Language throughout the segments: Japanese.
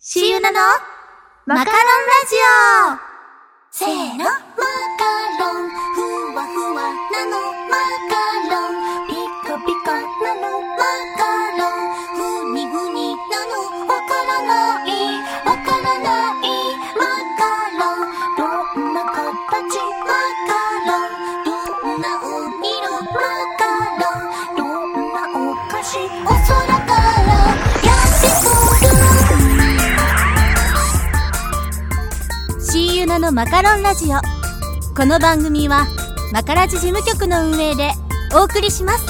シユナのマカロンラジオ。せーのマカロン。ふわふわなの。のマカロンラジオ。この番組はマカラジ事務局の運営でお送りします。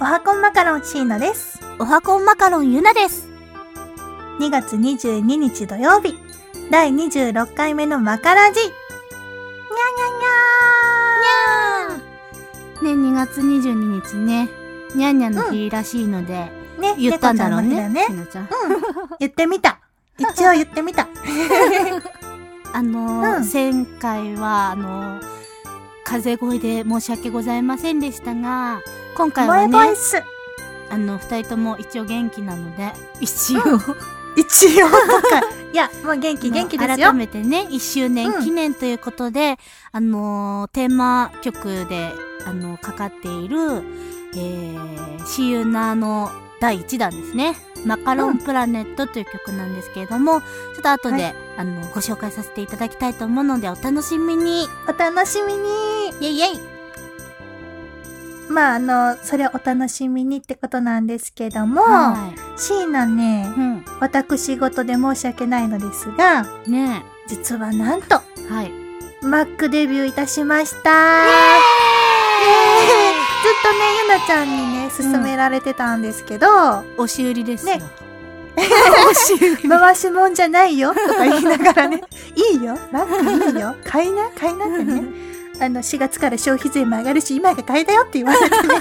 おはこんマカロンシーナです。おはこんマカロンゆなです2月22日土曜日、第26回目のマカラジ。にゃね2月22日ねにゃんにゃんの日らしいので、にゃにゃー。ね、言ったんだろうねねし。のちゃん言ってみた。一応言ってみた。あのーうん前回はあのー風邪声で申し訳ございませんでしたが今回はね。あの二人とも一応元気なので一応、一応とか。いや、もう元気元気ですよ改。めてね、1周年記念ということで、あのーテーマ曲で、あのかかっている、えー、シユナの第1弾ですね。マカロンプラネットという曲なんですけれども、ちょっと後で、はいあの、ご紹介させていただきたいと思うので、お楽しみに。お楽しみに。イェイイェイまあ、あの、それお楽しみにってことなんですけども、はシーナねい。、うん。私事で申し訳ないのですが、ね実はなんと、え。はい。マックデビューいたしました。ずっとね、ゆなちゃんにね、勧められてたんですけど、押し売りですよ。ね 押し売り。回しもんじゃないよとか言いながらね、いいよ、マックいいよ、買いな、買いなってね。あの、4月から消費税も上がるし、今が買いだよって言われてね。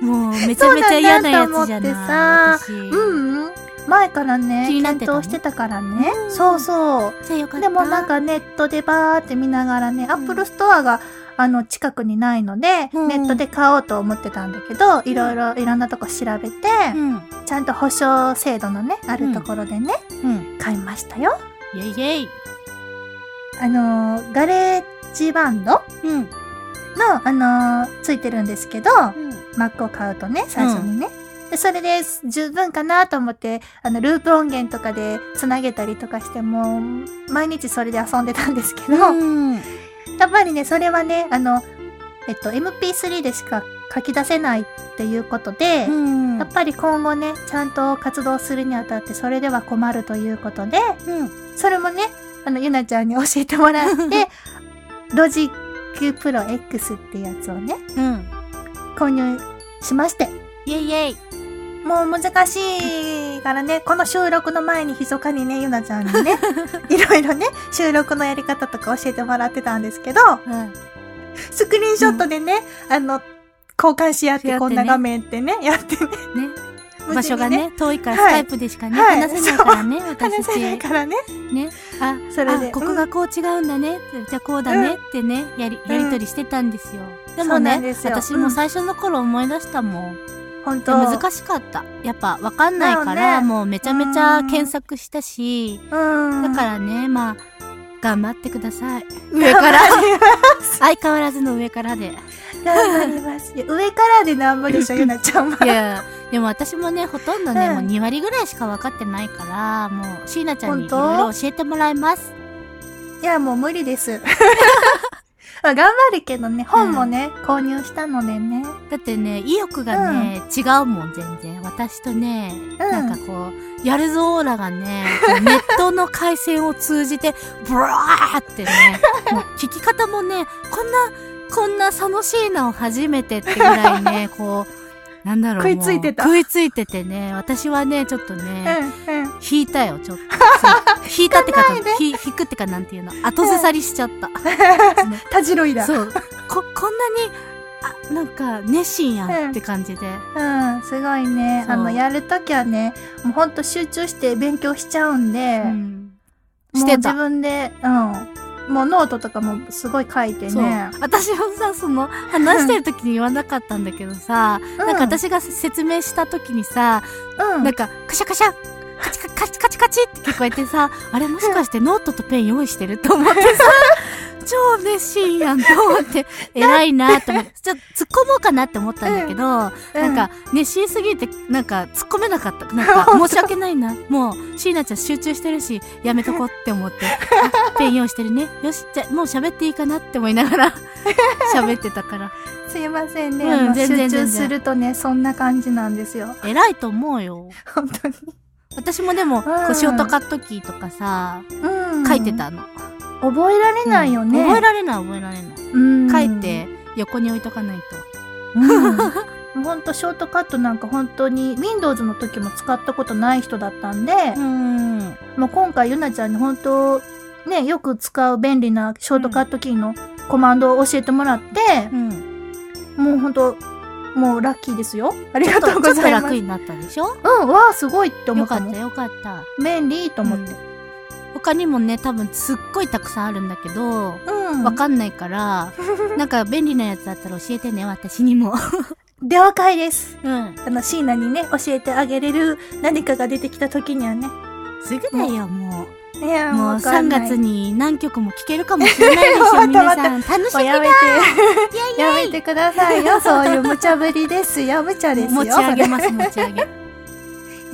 もう、めちゃめちゃ嫌なやつじゃない。うんうん。前からね、気になってたの検討してたからねう。んそうそう。でもなんかネットでバーって見ながらね、アップルストアがあの近くにないので、うんネットで買おうと思ってたんだけど、いろいろいろんなとこ調べて、うん。ちゃんと保証制度のね、あるところでね、うん。買いましたよ。イェイイェイ。あのーガレージバンドの、うん。あのーついてるんですけど、Mac を買うとね、最初にね。で、それで十分かなと思って、あの、ループ音源とかで繋げたりとかしても、毎日それで遊んでたんですけど、うん。やっぱりね、それはね、あの、えっと、MP3 でしか書き出せないっていうことで、うん。やっぱり今後ね、ちゃんと活動するにあたってそれでは困るということで、うん。それもね、あの、ゆなちゃんに教えてもらって、Logic Pro X ってやつをね、うん。購入しまして、イェイイェイ。もう難しいからね、この収録の前に密かにね、ゆなちゃんにね、いろいろね、収録のやり方とか教えてもらってたんですけど、うん。スクリーンショットでね、あの、交換し合ってこんな画面ってね、やってね。ね。場所がね、遠いからスはいカイプでしかね、はい話せないからね、私た話せないち。からね。ね。あ、それであここがこう違うんだね。じゃあこうだねってね、やり、やりとりしてたんですよ。でもそうんです、よ私も最初の頃思い出したもん。本当難しかった。やっぱわかんないから、ねもうめちゃめちゃ検索したし、うん。だからね、まあ、頑張ってください。上上から。相変わらずの上からで。頑張ります。上からでなんぼでしょ、ゆなちゃんは。いや、でも私もね、ほとんどね、うんもう2割ぐらいしか分かってないから、もう、椎名ちゃんにいろいろ教えてもらいます。いや、もう無理です。まあ頑張るけどね、本もね、購入したのでね。だってね、意欲がね、違うもん、全然。私とね、なんかこう、やるぞオーラがね、ネットの回線を通じて、ブワーってね、聞き方もね、こんな、こんな楽しいなを初めてってぐらいね、こう、なんだろう。食いついてた食いついててね、私はね、ちょっとね、うん、うん。引いたよ、ちょっと。引いたってか引くってかなんていうの、後ずさりしちゃった。たじろいだ。そう。こ、こんなに、あ、なんか熱心やんって感じで。うん、すごいね。あの、やるときはね、もうほんと集中して勉強しちゃうんで、うんもう自してた。分で、うん。もうノートとかもすごい書いてね。。私もさ、その、話してる時に言わなかったんだけどさ、うんなんか私が説明した時にさ、うん。なんか、カシャカシャカチカカチカチカチって聞こえてさ、あれもしかしてノートとペン用意してる？と思ってさ、超熱心やんと思って、偉いなと思って、ちょっと突っ込もうかなって思ったんだけど、なんか、熱心すぎて、なんか、突っ込めなかった。なんか、申し訳ないな。もう、椎名ちゃん集中してるし、やめとこうって思って。あペン用意してるね。よし、じゃあ、もう喋っていいかなって思いながら、喋ってたから。すいませんね。うん全然集中するとね、そんな感じなんですよ。偉いと思うよ。本当に。私もでも、うんこうショートカットキーとかさ、うん。書いて。たの。覚えられないよね。うん覚えられない覚えられない。うん書いて、横に置いとかないと。うん。ほんと、ショートカットなんか本当に、Windows の時も使ったことない人だったんで、うん。もう今回ゆなちゃんに本当、ね、よく使う便利なショートカットキーのコマンドを教えてもらって、うん。もう本当もうラッキーですよ。ありがとうございます。楽になったでしょ？うん、わあ、すごいって思ったよかった。よかった。便利と思って。他にもね、多分すっごいたくさんあるんだけど、うん。わかんないから、なんか便利なやつあったら教えてね、私にも。了解です。うん。あの、椎名にね、教えてあげれる何かが出てきた時にはね。すぐだよ、もいや、う。もうわかん3ない月に何曲も聴けるかもしれないでし ょ、皆さん。楽しみだやめて。やめてくださいよ。そういう無茶ぶりですよ。無茶ですよ。持ち上げます、持ち上げ。や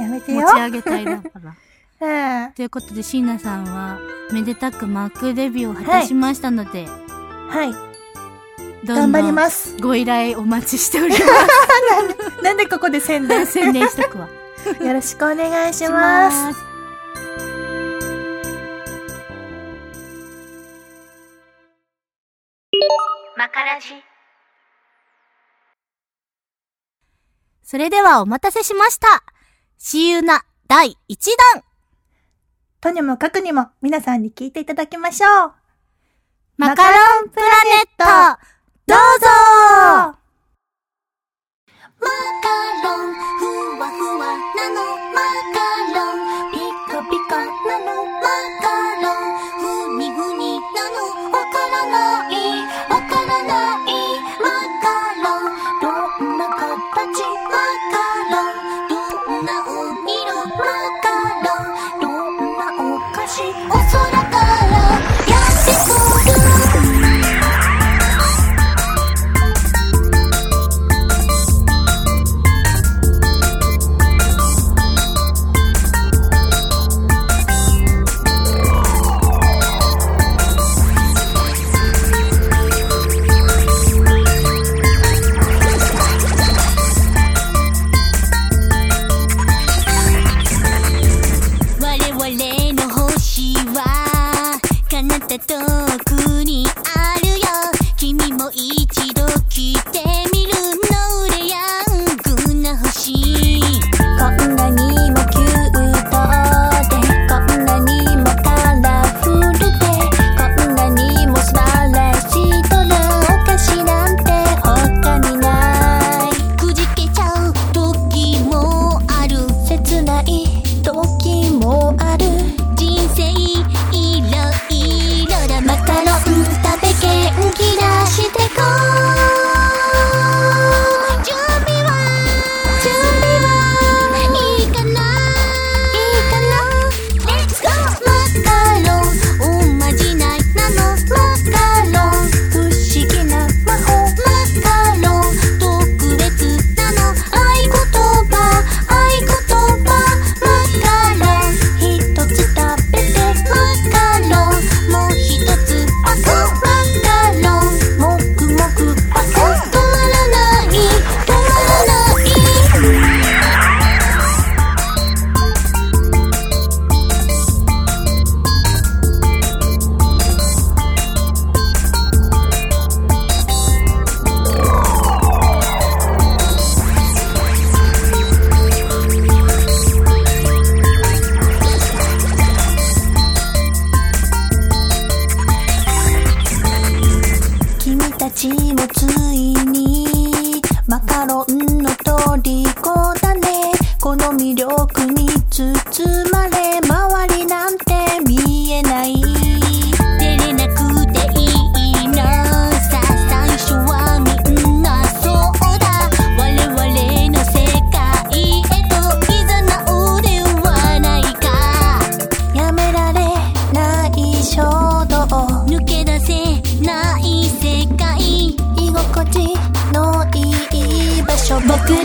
めて持よ。ち上げたいだから。うんということで、椎名さんは、めでたくマックデビューを果たしましたので、はい。ど頑張ります。ご依頼お待ちしておりま なんでここで宣伝す。宣伝しとくわ。よろしくお願いします。す。マカラジそれではお待たせしました。私有な第1弾。とにもかくにも皆さんに聞いていただきましょう。マカロンプラネット、どうぞマカロンふわふわなの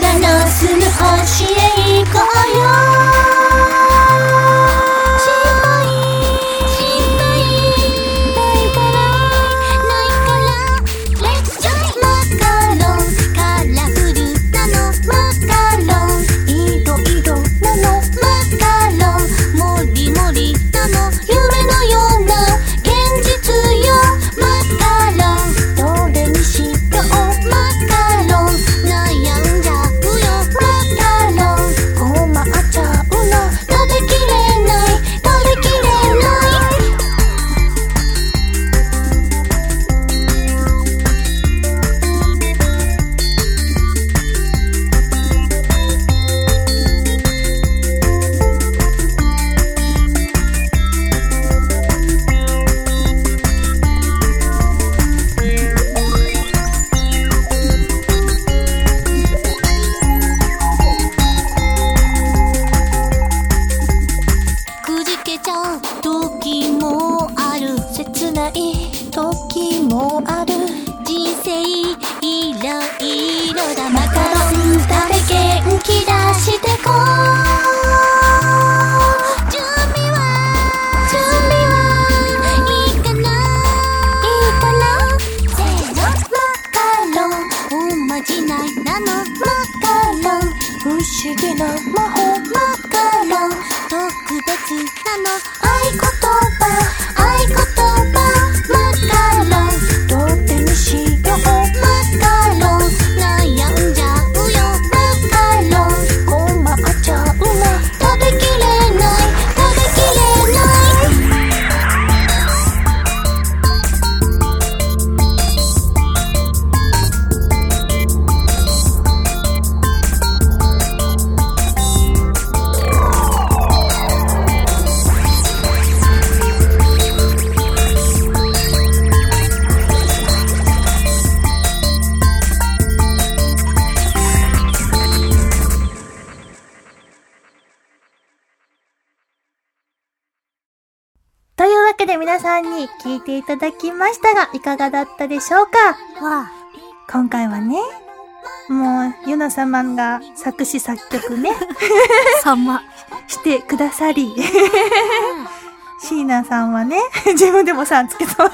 らの住む星へ行こうよ。皆さんに聞いていただきましたが、いかがだったでしょうか？わ今回はね、もう、ユナ様が作詞作曲ね、あ、様。してくださり、シーナさんはね、自分でもさんつけた。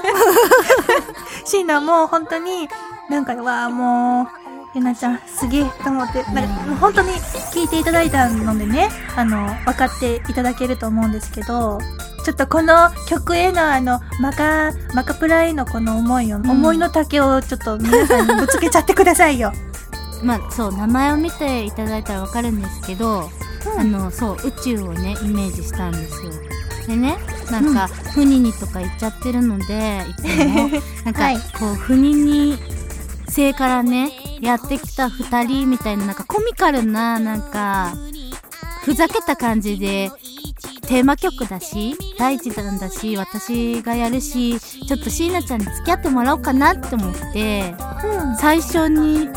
シーナも本当に、なんか、わあもう、ゆなちゃんすげえと思って、なんか本当に聞いていただいたのでね、あの、分かっていただけると思うんですけど、ちょっとこの曲へのあの、マカ、マカプラへのこの思いを、ん。思いの丈をちょっと皆さんにぶつけちゃってくださいよ。まあ、そう、名前を見ていただいたらわかるんですけど、あの、そう、宇宙をね、イメージしたんですよ。でね、なんか、船にとか言っちゃってるので、いつも、なんか、はい。こう、船に、星からね、やってきた二人みたいな、なんかコミカルな、なんか、ふざけた感じで、テーマ曲だし、大地なんだし、私がやるし、ちょっと椎名ちゃんに付き合ってもらおうかなって思って、うん。最初に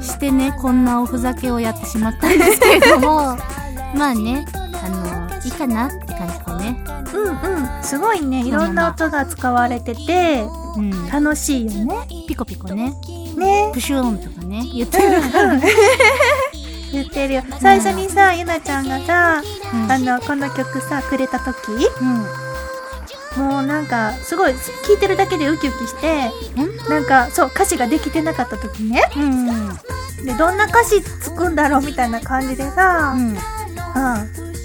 してね、こんなおふざけをやってしまったんですけれども、まあね、あの、いいかなって感じでね。うんうん。すごいね、いろんな音が使われてて、うん。楽しいよね。ピコピコね、ね。プシューンとかね、言ってうんる。うん。言ってるよ。最初にさ、ゆなちゃんがさ、うんあの、この曲さ、くれた時うん。もうなんか、すごい、聴いてるだけでウキウキして、なんか、そう、歌詞ができてなかった時ね。うん。うん。で、どんな歌詞つくんだろうみたいな感じでさ、うん。うん。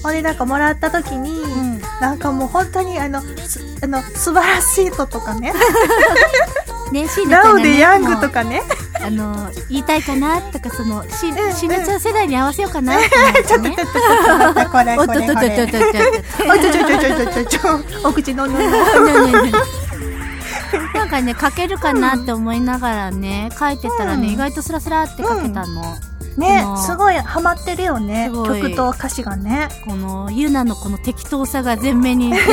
俺なんかもらった時に、うん。なんかもう本当にあの、すあの、素晴らしいととかね、ね、椎名ちゃラウでヤングとかね、あの、言いたいかなとか、その、し、んしなちゃん世代に合わせようかなね。これおっとこれこれ。っとっとっとっとっと。おちょちょちょちょちょちょちょ、お口。なんかね、書けるかなって思いながらね、書いてたらね、うん意外とスラスラって書けたの。ねこの、すごいハマってるよね。すごい曲と歌詞がね。このユナのこの適当さが前面に出てる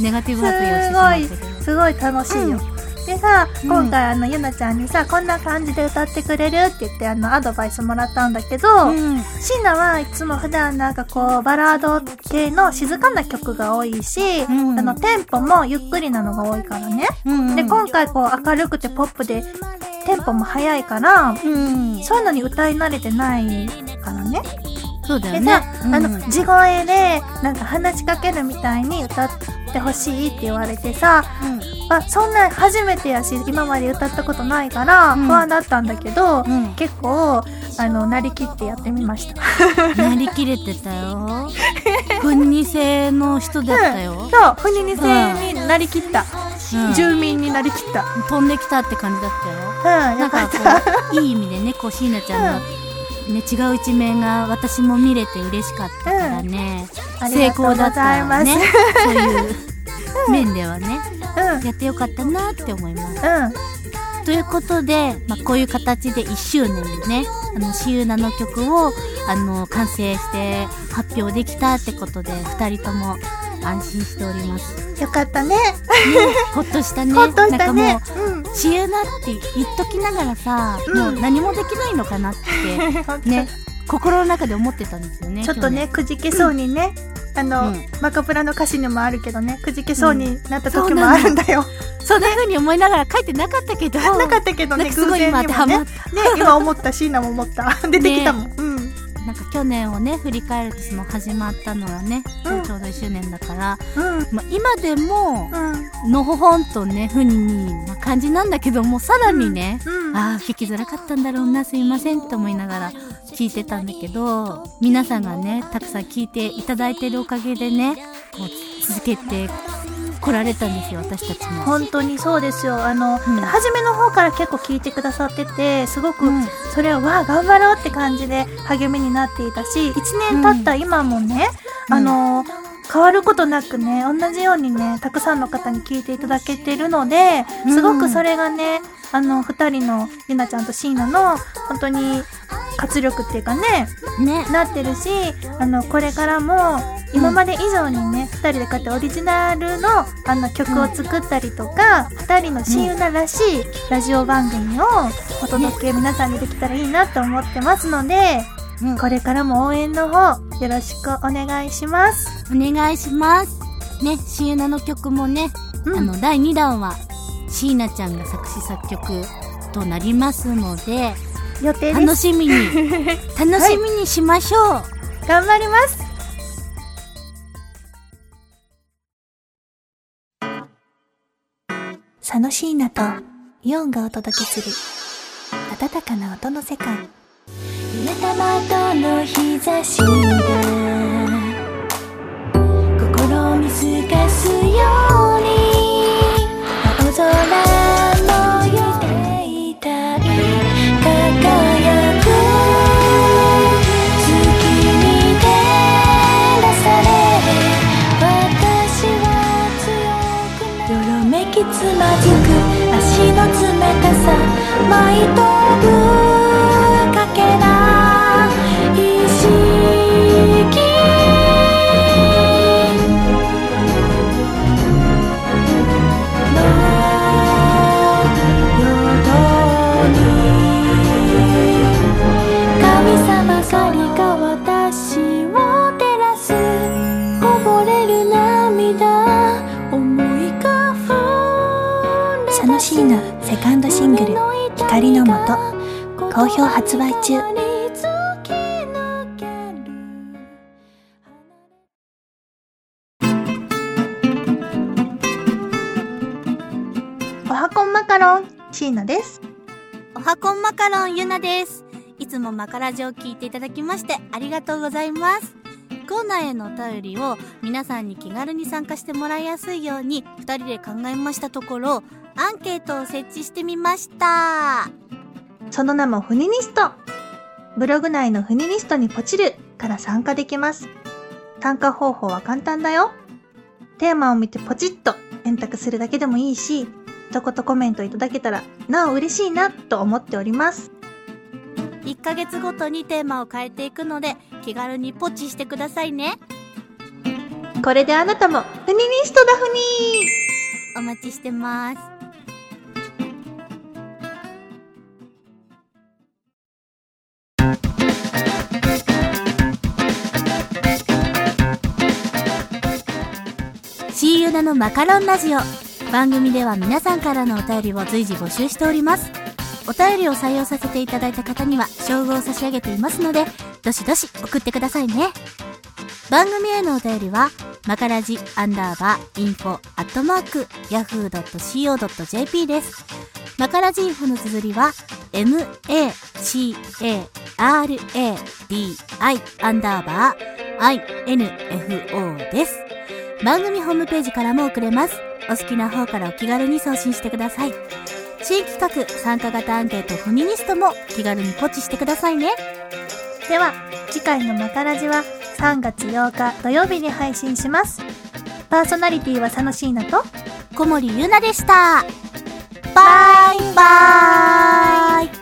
ネガティブ発言をしてしまったけどすごい楽しいよ。でさ、うん。今回あの、ゆなちゃんにさ、こんな感じで歌ってくれるって言ってあの、アドバイスもらったんだけど、うん。シーナはいつも普段なんかこう、バラード系の静かな曲が多いし、うん。あの、テンポもゆっくりなのが多いからね。うん。で、今回こう、明るくてポップで、テンポも速いから、うん。そういうのに歌い慣れてないからね。でそうだよね。さ、あの、地声で、なんか話しかけるみたいに歌ってほしいって言われてさ、あ、そんなん初めてやし、今まで歌ったことないから、うん。不安だったんだけど、うん。結構、あの、なりきってやってみました。なりきれてたよ。ふんに性の人だったよ、そう、ふににせになりきった。うん。住民になりきった。飛んできたって感じだったよ。うん、なんか。こういい意味でねこう椎名ちゃんの、ね、違う一面が私も見れて嬉しかったからね、成功だった。よね。そういう面ではね。うん、やってよかったなって思いますうん。ということで、まあ、こういう形で1周年にねあのシユナの曲をあの完成して発表できたってことで2人とも安心しておりますよかったね。ほっとしたねほっとしたねなんか。もうん。うシユナって言っときながらさ、うんもう何もできないのかなって ね心の中で思ってたんですよねちょっとね、くじけそうにね。あの、うんマカプラの歌詞にもあるけどね、くじけそうになった時もあるんだよ。そんな風に思いながら書いてなかったけどなかったけどね、なんかすごい今当てはまっね、今思った、椎名も思った。出てきたもん。うん。なんか去年をね振り返るとその始まったのはね、うんちょうど1周年だから、うん。まあ、今でもうん。のほほんとねふににな感じなんだけどもさらにね、うん。ああ聞きづらかったんだろうなすいませんと思いながら聞いてたんだけど皆さんがねたくさん聞いていただいてるおかげでねこう続けて来られたんですよ私たちも。本当にそうですよ。あの、ん。初めの方から結構聞いてくださってて、すごく、うん。それを、わあ、頑張ろうって感じで励みになっていたし、1年経った今もね、うん。あの、変わることなくね、同じようにね、たくさんの方に聞いていただけてるので、すごくそれがね、あの、二人のゆなちゃんとシーナの、本当に活力っていうかね、ね。なってるし、あの、これからも、今まで以上にね、二人でこうやってオリジナルの、あの、曲を作ったりとか、二人の親友ならしいラジオ番組をお届け皆さんにできたらいいなと思ってますので、うん。これからも応援の方、よろしくお願いします。お願いします。ね、シエナの曲もね、うん。あの、第2弾は、椎名ちゃんが作詞作曲となりますので、予定です。楽しみに、楽しみにしましょう。頑張ります。佐野椎名とイオンがお届けする温かな音の世界濡れた窓の日差しが心を見透かすよないと光のもと」好評発売中おはこんマカロン椎名ですおはこんマカロンゆなです。いつもマカラジを聞いていただきましてありがとうございます。コーナーへのお便りを皆さんに気軽に参加してもらいやすいように二人で考えましたところ、アンケートを設置してみました。その名もフニニスト。ブログ内のフニニストにポチるから参加できます。参加方法は簡単だよ。テーマを見てポチッと選択するだけでもいいし、一言コメントいただけたらなお嬉しいなと思っております。1ヶ月ごとにテーマを変えていくので、気軽にポチしてくださいね。これであなたもフニニストだフニーお待ちしてます。シーユナのマカロンラジオ。番組では皆さんからのお便りを随時募集しております。お便りを採用させていただいた方には、称号を差し上げていますので、どしどし送ってくださいね。番組へのお便りは、マカラジアンダーバーインフォアットマーク yahoo.co.jp です。マカラジインフォの綴りは macaradi アンダーバー info です。番組ホームページからも送れます。お好きな方からお気軽に送信してください。新企画参加型アンケートフェミニストも気軽にポチしてくださいね。では、次回のマカラジは3月8日土曜日に配信します。パーソナリティは佐野椎名と、小森ゆなでした。バイバーイ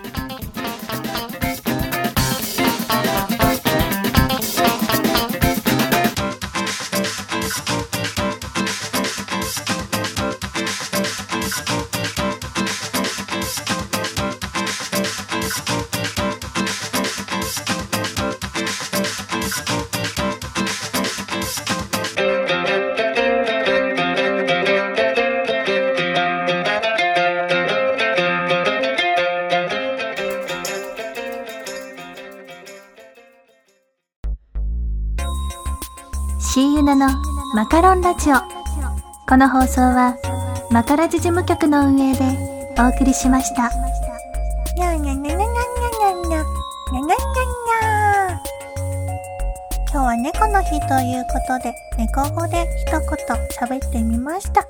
のマカロンラジオ。この放送は、マカラジ事務局の運営でお送りしました。にゃにゃにゃにゃにゃにゃにゃにゃにゃにゃにゃ今日は猫の日ということで、猫語で一言喋ってみました。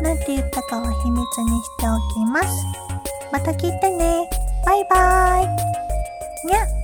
なんて言ったかは秘密にしておきます。また聞いてね。バイバーイ。にゃ。